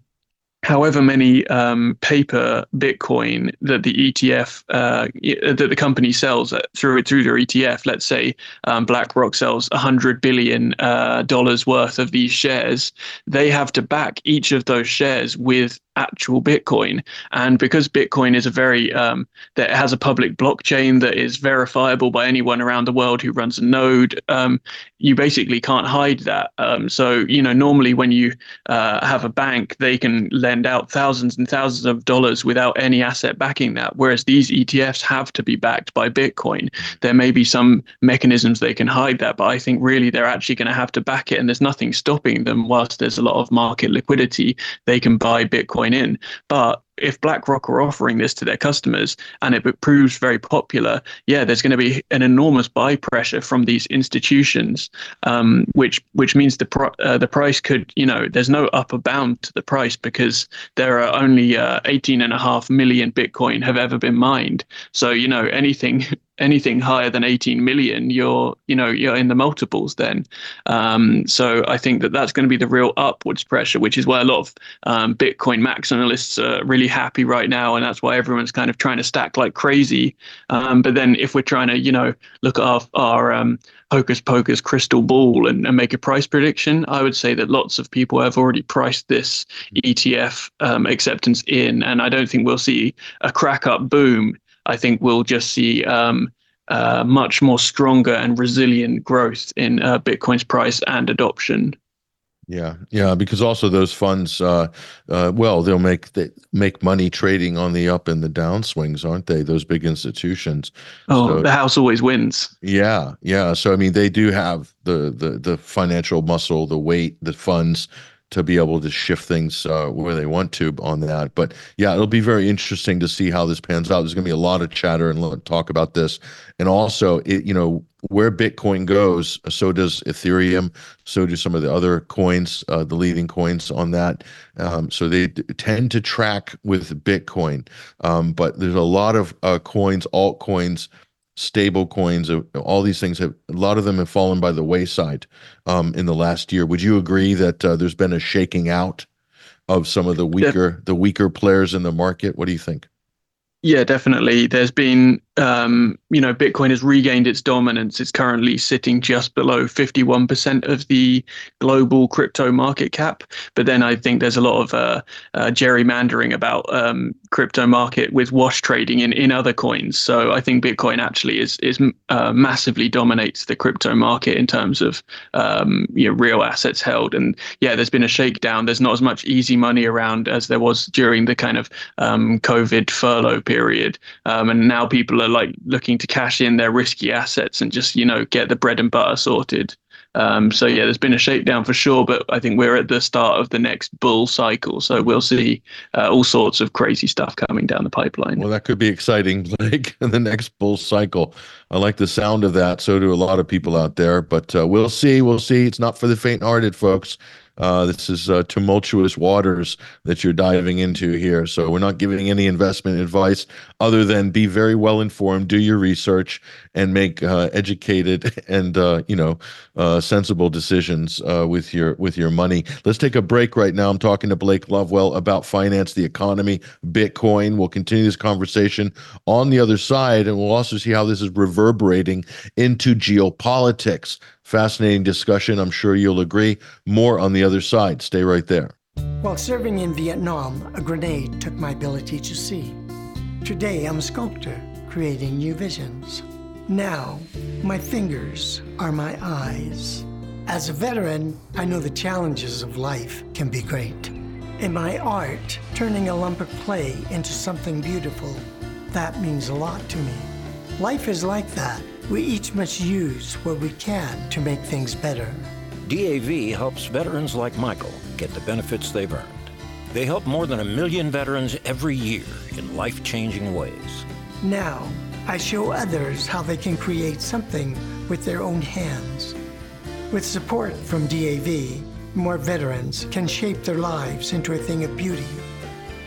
however many um, paper Bitcoin that the ETF uh, that the company sells through through their ETF, let's say um, BlackRock sells 100 billion uh, dollars worth of these shares, they have to back each of those shares with actual Bitcoin. And because Bitcoin is a very um, that has a public blockchain that is verifiable by anyone around the world who runs a node, um, you basically can't hide that. Um, so you know normally when you uh, have a bank, they can lend out thousands and thousands of dollars without any asset backing that. Whereas these ETFs have to be backed by Bitcoin. There may be some mechanisms they can hide that, but I think really they're actually going to have to back it, and there's nothing stopping them whilst there's a lot of market liquidity. They can buy Bitcoin In. But if BlackRock are offering this to their customers and it proves very popular, yeah, there's going to be an enormous buy pressure from these institutions, um, which which means the pro- uh, the price could, you know, there's no upper bound to the price because there are only uh, 18 and a half million Bitcoin have ever been mined. So you know anything anything higher than 18 million, you're you know you're in the multiples then. Um, so I think that that's going to be the real upwards pressure, which is why a lot of um, Bitcoin maximalists are really happy right now, and that's why everyone's kind of trying to stack like crazy. Um, but then if we're trying to you know look at our our um, hocus pocus crystal ball and, and, make a price prediction, I would say that lots of people have already priced this ETF um, acceptance in, and I don't think we'll see a crack up boom I think we'll just see um, uh, much more stronger and resilient growth in uh, Bitcoin's price and adoption. Yeah, yeah, because also those funds, uh, uh, well, they'll make they make money trading on the up and the down swings, aren't they? Those big institutions. Oh, so, the house always wins. Yeah, yeah. So I mean, they do have the the the financial muscle, the weight, the funds to be able to shift things uh, where they want to on that. But yeah, it'll be very interesting to see how this pans out. There's going to be a lot of chatter and talk about this, and also, it, you know, where Bitcoin goes, so does Ethereum, so do some of the other coins, uh, the leading coins on that. Um, so they d- tend to track with Bitcoin, um, but there's a lot of uh, coins, altcoins stable coins, uh, all these things have a lot of them have fallen by the wayside um, in the last year. Would you agree that uh, there's been a shaking out of some of the weaker the weaker players in the market? What do you think? Yeah, definitely. There's been um, you know, Bitcoin has regained its dominance. It's currently sitting just below 51% of the global crypto market cap. But then I think there's a lot of uh, uh, gerrymandering about um, crypto market with wash trading in, in other coins. So I think Bitcoin actually is is uh, massively dominates the crypto market in terms of um, you know, real assets held. And yeah, there's been a shakedown. There's not as much easy money around as there was during the kind of um, COVID furlough period. Um, and now people are are like looking to cash in their risky assets and just you know get the bread and butter sorted. Um, so yeah, there's been a shakedown for sure, but I think we're at the start of the next bull cycle. So we'll see uh, all sorts of crazy stuff coming down the pipeline. Well, that could be exciting, like the next bull cycle. I like the sound of that. So do a lot of people out there. But uh, we'll see. We'll see. It's not for the faint-hearted, folks. Uh, this is uh, tumultuous waters that you're diving into here. So we're not giving any investment advice other than be very well informed, do your research, and make uh, educated and uh, you know uh, sensible decisions with your with your money. Let's take a break right now. I'm talking to Blake Lovewell about finance, the economy, Bitcoin. We'll continue this conversation on the other side, and we'll also see how this is reverberating into geopolitics. Fascinating discussion. I'm sure you'll agree. More on the other side. Stay right there. While serving in Vietnam, a grenade took my ability to see. Today, I'm a sculptor, creating new visions. Now, my fingers are my eyes. As a veteran, I know the challenges of life can be great. In my art, turning a lump of clay into something beautiful, that means a lot to me. Life is like that. We each must use what we can to make things better. DAV helps veterans like Michael get the benefits they've earned. They help more than a million veterans every year in life changing ways. Now, I show others how they can create something with their own hands. With support from DAV, more veterans can shape their lives into a thing of beauty.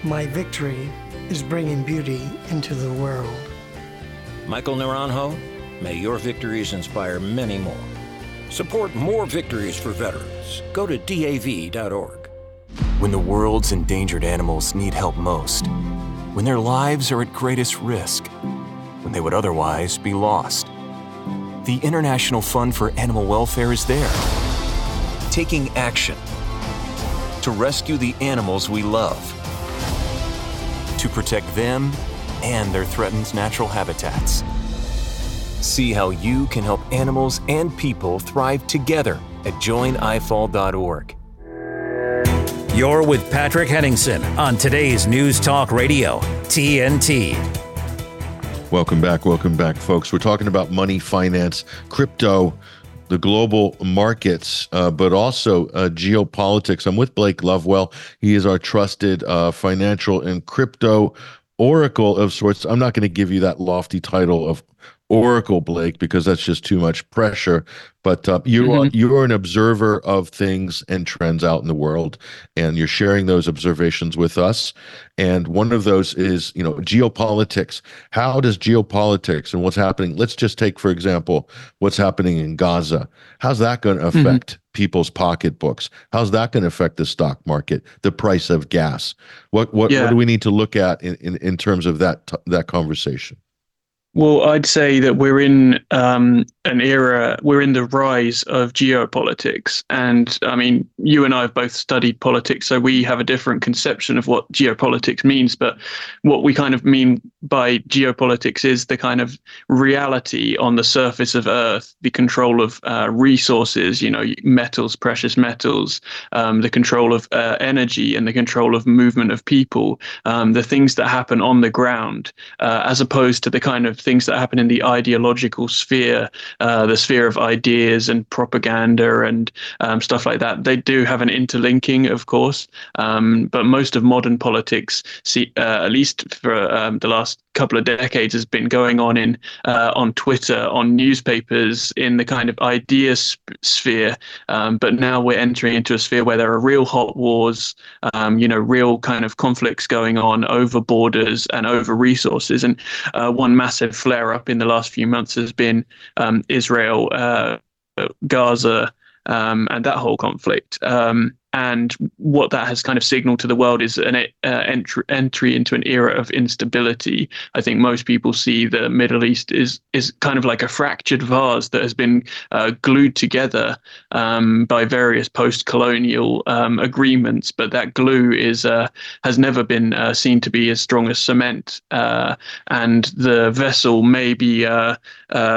My victory is bringing beauty into the world. Michael Naranjo, May your victories inspire many more. Support more victories for veterans. Go to DAV.org. When the world's endangered animals need help most, when their lives are at greatest risk, when they would otherwise be lost, the International Fund for Animal Welfare is there, taking action to rescue the animals we love, to protect them and their threatened natural habitats. See how you can help animals and people thrive together at joinifall.org. You're with Patrick Henningsen on today's News Talk Radio, TNT. Welcome back. Welcome back, folks. We're talking about money, finance, crypto, the global markets, uh, but also uh, geopolitics. I'm with Blake Lovewell. He is our trusted uh, financial and crypto oracle of sorts. I'm not going to give you that lofty title of oracle, Blake, because that's just too much pressure. But uh, you mm-hmm. are you're an observer of things and trends out in the world, and you're sharing those observations with us. And one of those is, you know, geopolitics. How does geopolitics and what's happening? Let's just take, for example, what's happening in Gaza. How's that going to mm-hmm. affect mm-hmm. people's pocketbooks? How's that going to affect the stock market, the price of gas? What what, yeah. what do we need to look at in, in, in terms of that that conversation? Well, I'd say that we're in um, an era, we're in the rise of geopolitics. And I mean, you and I have both studied politics, so we have a different conception of what geopolitics means. But what we kind of mean by geopolitics is the kind of reality on the surface of Earth, the control of uh, resources, you know, metals, precious metals, um, the control of uh, energy, and the control of movement of people, um, the things that happen on the ground, uh, as opposed to the kind of things that happen in the ideological sphere, uh, the sphere of ideas and propaganda and um, stuff like that. They do have an interlinking, of course, um, but most of modern politics, see, uh, at least for um, the last couple of decades, has been going on in uh, on Twitter, on newspapers, in the kind of idea sp- sphere. Um, but now we're entering into a sphere where there are real hot wars, um, you know, real kind of conflicts going on over borders and over resources. And uh, one massive flare up in the last few months has been um, Israel, uh, Gaza, um, and that whole conflict. Um, and what that has kind of signaled to the world is an uh, entry, entry into an era of instability. I think most people see the Middle East is is kind of like a fractured vase that has been uh, glued together um, by various post-colonial um, agreements, but that glue is uh, has never been uh, seen to be as strong as cement, uh, and the vessel may be uh,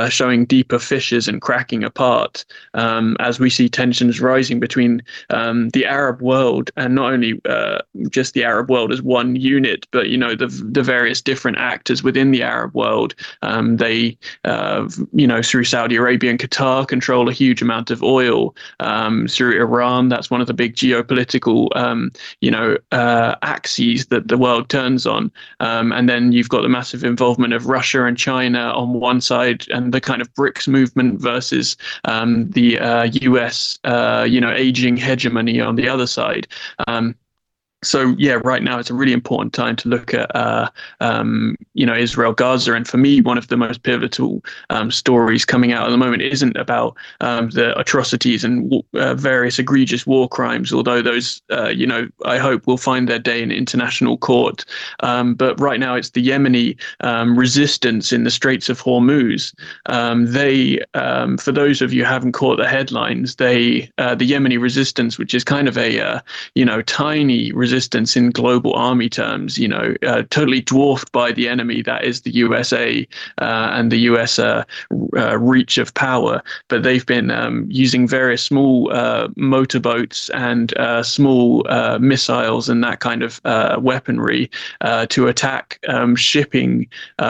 showing deeper fissures and cracking apart um, as we see tensions rising between um, the the Arab world, and not only uh, just the Arab world as one unit, but you know the the various different actors within the Arab world. Um, they, uh, you know, through Saudi Arabia and Qatar, control a huge amount of oil. Um, through Iran, that's one of the big geopolitical, um, you know, uh, axes that the world turns on. Um, and then you've got the massive involvement of Russia and China on one side, and the kind of BRICS movement versus um, the U.S. Uh, uh, you know, aging hegemony on the other side. Um, so yeah, right now it's a really important time to look at uh, um, you know Israel Gaza, and for me, one of the most pivotal um, stories coming out at the moment isn't about um, the atrocities and uh, various egregious war crimes, although those uh, you know I hope will find their day in international court. Um, but right now, it's the Yemeni um, resistance in the Straits of Hormuz. Um, they, for those of you who haven't caught the headlines, they uh, the Yemeni resistance, which is kind of a uh, you know tiny resistance resistance in global army terms, you know, uh, totally dwarfed by the enemy that is the USA uh, and the US uh, uh, reach of power. But they've been um, using various small motorboats and small missiles and that kind of weaponry to attack um, shipping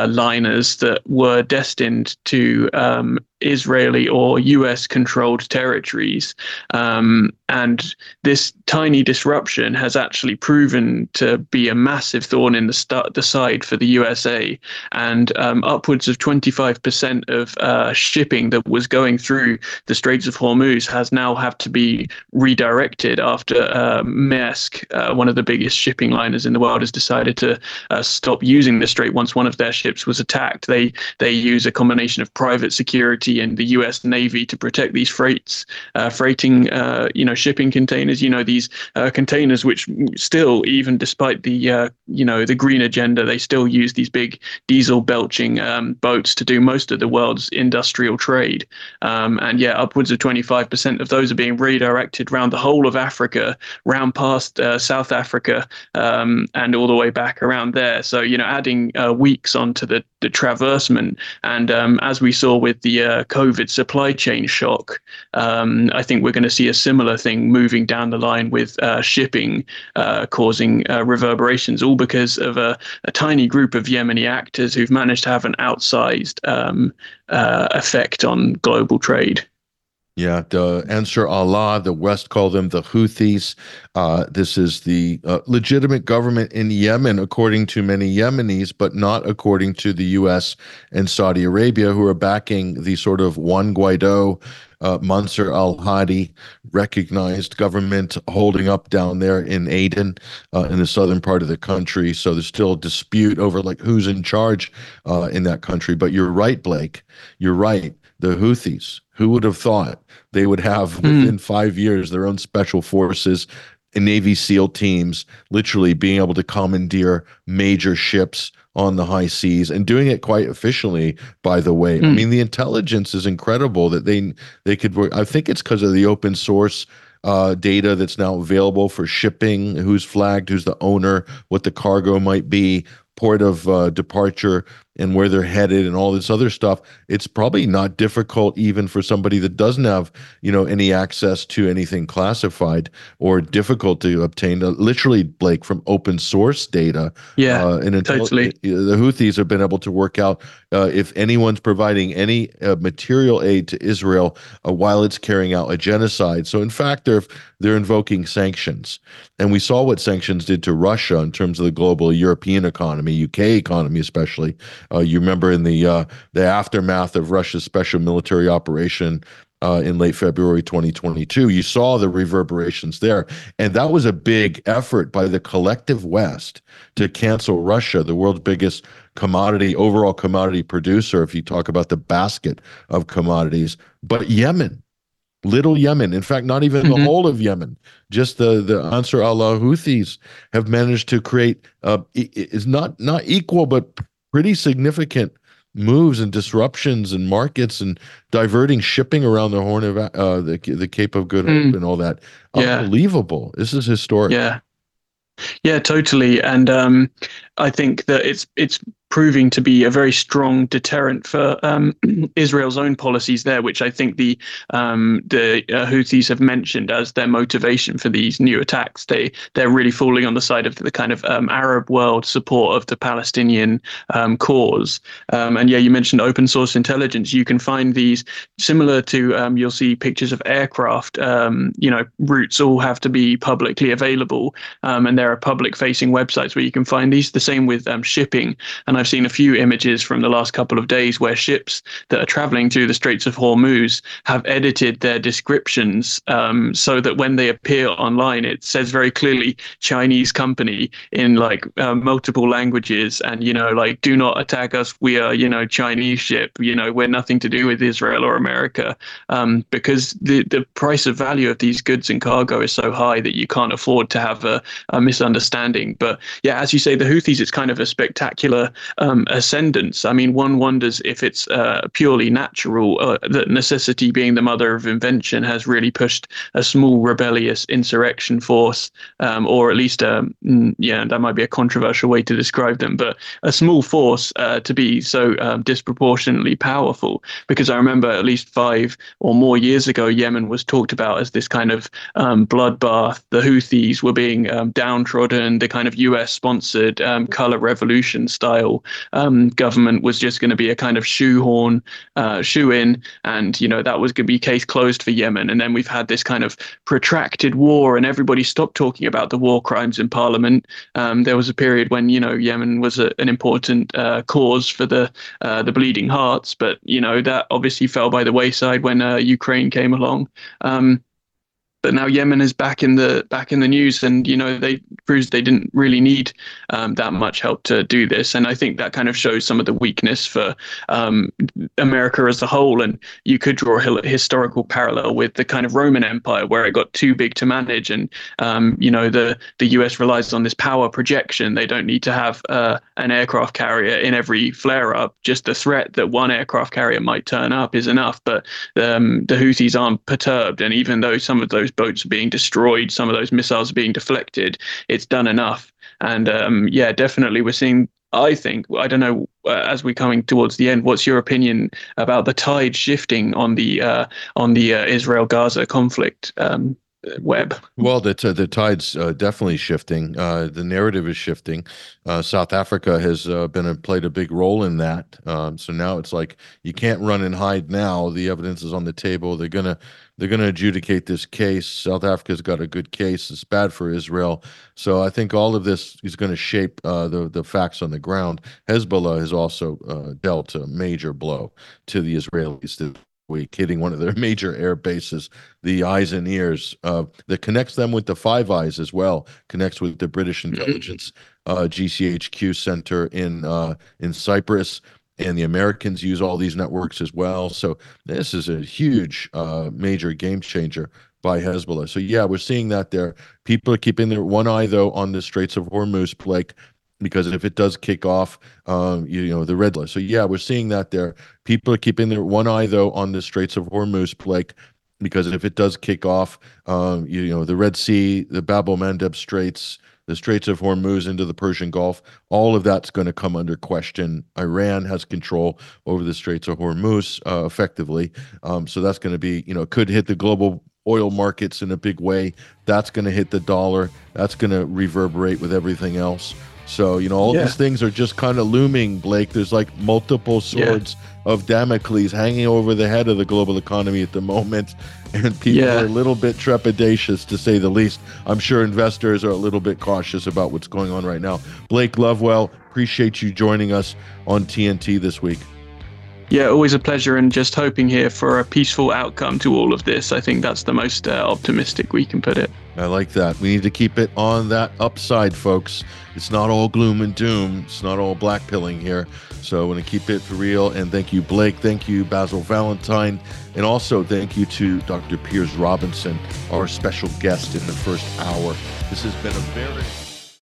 liners that were destined to um, Israeli or US controlled territories. Um, and this tiny disruption has actually proven to be a massive thorn in the, st- the side for the USA. And um, upwards of 25% of uh, shipping that was going through the Straits of Hormuz has now had to be redirected after uh, Maersk, uh, one of the biggest shipping liners in the world, has decided to uh, stop using the strait once one of their ships was attacked. They, they use a combination of private security and the U.S. Navy to protect these freights, uh, freighting, uh, you know, shipping containers. You know, these uh, containers which still, even despite the, uh, you know, the green agenda, they still use these big diesel belching um, boats to do most of the world's industrial trade. Um, and yeah, upwards of 25% of those are being redirected around the whole of Africa, round past uh, South Africa, um, and all the way back around there. So you know, adding uh, weeks onto the the traversement, and um, as we saw with the COVID supply chain shock, um, I think we're going to see a similar thing moving down the line with uh, shipping uh, causing uh, reverberations, all because of a, a, tiny group of Yemeni actors who've managed to have an outsized um, uh, effect on global trade. Yeah, the Ansar Allah, the West call them the Houthis. Uh, this is the uh, legitimate government in Yemen, according to many Yemenis, but not according to the U.S. and Saudi Arabia, who are backing the sort of Juan Guaido, uh, al Hadi recognized government holding up down there in Aden, uh, in the southern part of the country. So there's still a dispute over like who's in charge uh, in that country. But you're right, Blake. You're right. The Houthis who would have thought they would have hmm. within mm. five years their own special forces and Navy SEAL teams literally being able to commandeer major ships on the high seas and doing it quite efficiently by the way mm. i hmm. mean the intelligence is incredible that they they could work i think it's because of the open source uh, data that's now available for shipping who's flagged who's the owner what the cargo might be port of uh, departure and where they're headed and all this other stuff it's probably not difficult even for somebody that doesn't have you know any access to anything classified or difficult to obtain uh, literally blake from open source data yeah uh, and until totally. the houthis have been able to work out uh, if anyone's providing any uh, material aid to israel uh, while it's carrying out a genocide so in fact they're they're invoking sanctions and we saw what sanctions did to russia in terms of the global european economy uk economy especially you remember in the uh, the aftermath of Russia's special military operation uh, in late February 2022. You saw the reverberations there. And that was a big effort by the collective West to cancel Russia, the world's biggest commodity, overall commodity producer, if you talk about the basket of commodities. But Yemen, little Yemen, in fact, not even mm-hmm. the whole of Yemen, just the, the Ansar Allah Houthis have managed to create, uh, is not, not equal, but pretty significant moves and disruptions and markets and diverting shipping around the Horn of uh, the the Cape of Good Hope mm. and all that. Yeah. Unbelievable. This is historic. Yeah. Yeah, totally. And um, I think that it's it's proving to be a very strong deterrent for um, Israel's own policies there, which I think the um, the uh, Houthis have mentioned as their motivation for these new attacks. They they're really falling on the side of the kind of um, Arab world support of the Palestinian um, cause. Um, and yeah, you mentioned open source intelligence. You can find these similar to um, you'll see pictures of aircraft. you know, routes all have to be publicly available, and there are public facing websites where you can find these. The same with shipping, and I've seen a few images from the last couple of days where ships that are traveling through the Straits of Hormuz have edited their descriptions um, so that when they appear online, it says very clearly Chinese company in like uh, multiple languages, and you know, like do not attack us. We are, you know, Chinese ship. You know, we're nothing to do with Israel or America, um, because the the price of value of these goods and cargo is so high that you can't afford to have a, a misunderstanding. But yeah, as you say, the Houthis, it's kind of a spectacular um, ascendance. I mean, one wonders if it's uh, purely natural, uh, that necessity being the mother of invention has really pushed a small rebellious insurrection force, um, or at least, um, yeah, that might be a controversial way to describe them, but a small force uh, to be so um, disproportionately powerful. Because I remember at least five or more years ago, Yemen was talked about as this kind of um, bloodbath. The Houthis were being um, downtrodden, the kind of US sponsored color revolution style um, government was just going to be a kind of shoehorn, uh, shoe in, and you know that was going to be case closed for Yemen. And then we've had this kind of protracted war, and everybody stopped talking about the war crimes in Parliament. Um, there was a period when you know Yemen was a, an important uh, cause for the uh, the bleeding hearts, but you know that obviously fell by the wayside when uh, Ukraine came along. Um, but now Yemen is back in the back in the news, and you know they proved they didn't really need um, that much help to do this, and I think that kind of shows some of the weakness for um, America as a whole. And you could draw a historical parallel with the kind of Roman Empire, where it got too big to manage, and um, you know the the U.S. relies on this power projection. They don't need to have uh, an aircraft carrier in every flare up. Just the threat that one aircraft carrier might turn up is enough. But um, the Houthis aren't perturbed, and even though some of those those boats are being destroyed, some of those missiles are being deflected. It's done enough. And um, yeah, definitely we're seeing. I think I don't know. Uh, as we're coming towards the end, what's your opinion about the tide shifting on the uh, on the uh, Israel Gaza conflict? Um, web. Well, the t- the tide's uh, definitely shifting. Uh, the narrative is shifting. Uh, South Africa has uh, been a, played a big role in that. Um, so now it's like you can't run and hide. Now the evidence is on the table. They're gonna they're gonna adjudicate this case. South Africa's got a good case. It's bad for Israel. So I think all of this is going to shape uh, the the facts on the ground. Hezbollah has also uh, dealt a major blow to the Israelis week, hitting one of their major air bases, the eyes and ears uh, that connects them with the Five Eyes as well, connects with the British Mm-hmm. intelligence uh, GCHQ center in uh, in Cyprus. And the Americans use all these networks as well. So this is a huge, uh, major game changer by Hezbollah. So yeah, we're seeing that there. People are keeping their one eye though on the Straits of Hormuz, Blake, because if it does kick off, um, you, you know, the red list. So yeah, we're seeing that there. People are keeping their one eye though on the Straits of Hormuz, Blake, because if it does kick off, um, you, you know, the Red Sea, the Bab el Mandeb Straits, the Straits of Hormuz into the Persian Gulf, all of that's going to come under question. Iran has control over the Straits of Hormuz uh, effectively, um, so that's going to be, you know, could hit the global oil markets in a big way. That's going to hit the dollar. That's going to reverberate with everything else. So, you know, all Yeah. these things are just kind of looming, Blake. There's like multiple Yeah. swords of Damocles hanging over the head of the global economy at the moment. And people Yeah. are a little bit trepidatious, to say the least. I'm sure investors are a little bit cautious about what's going on right now. Blake Lovewell, appreciate you joining us on TNT this week. Yeah, always a pleasure, and just hoping here for a peaceful outcome to all of this. I think that's the most uh, optimistic we can put it. I like that. We need to keep it on that upside, folks. It's not all gloom and doom. It's not all black pilling here. So I want to keep it for real. And thank you, Blake. Thank you, Basil Valentine. And also thank you to Dr. Piers Robinson, our special guest in the first hour. This has been a very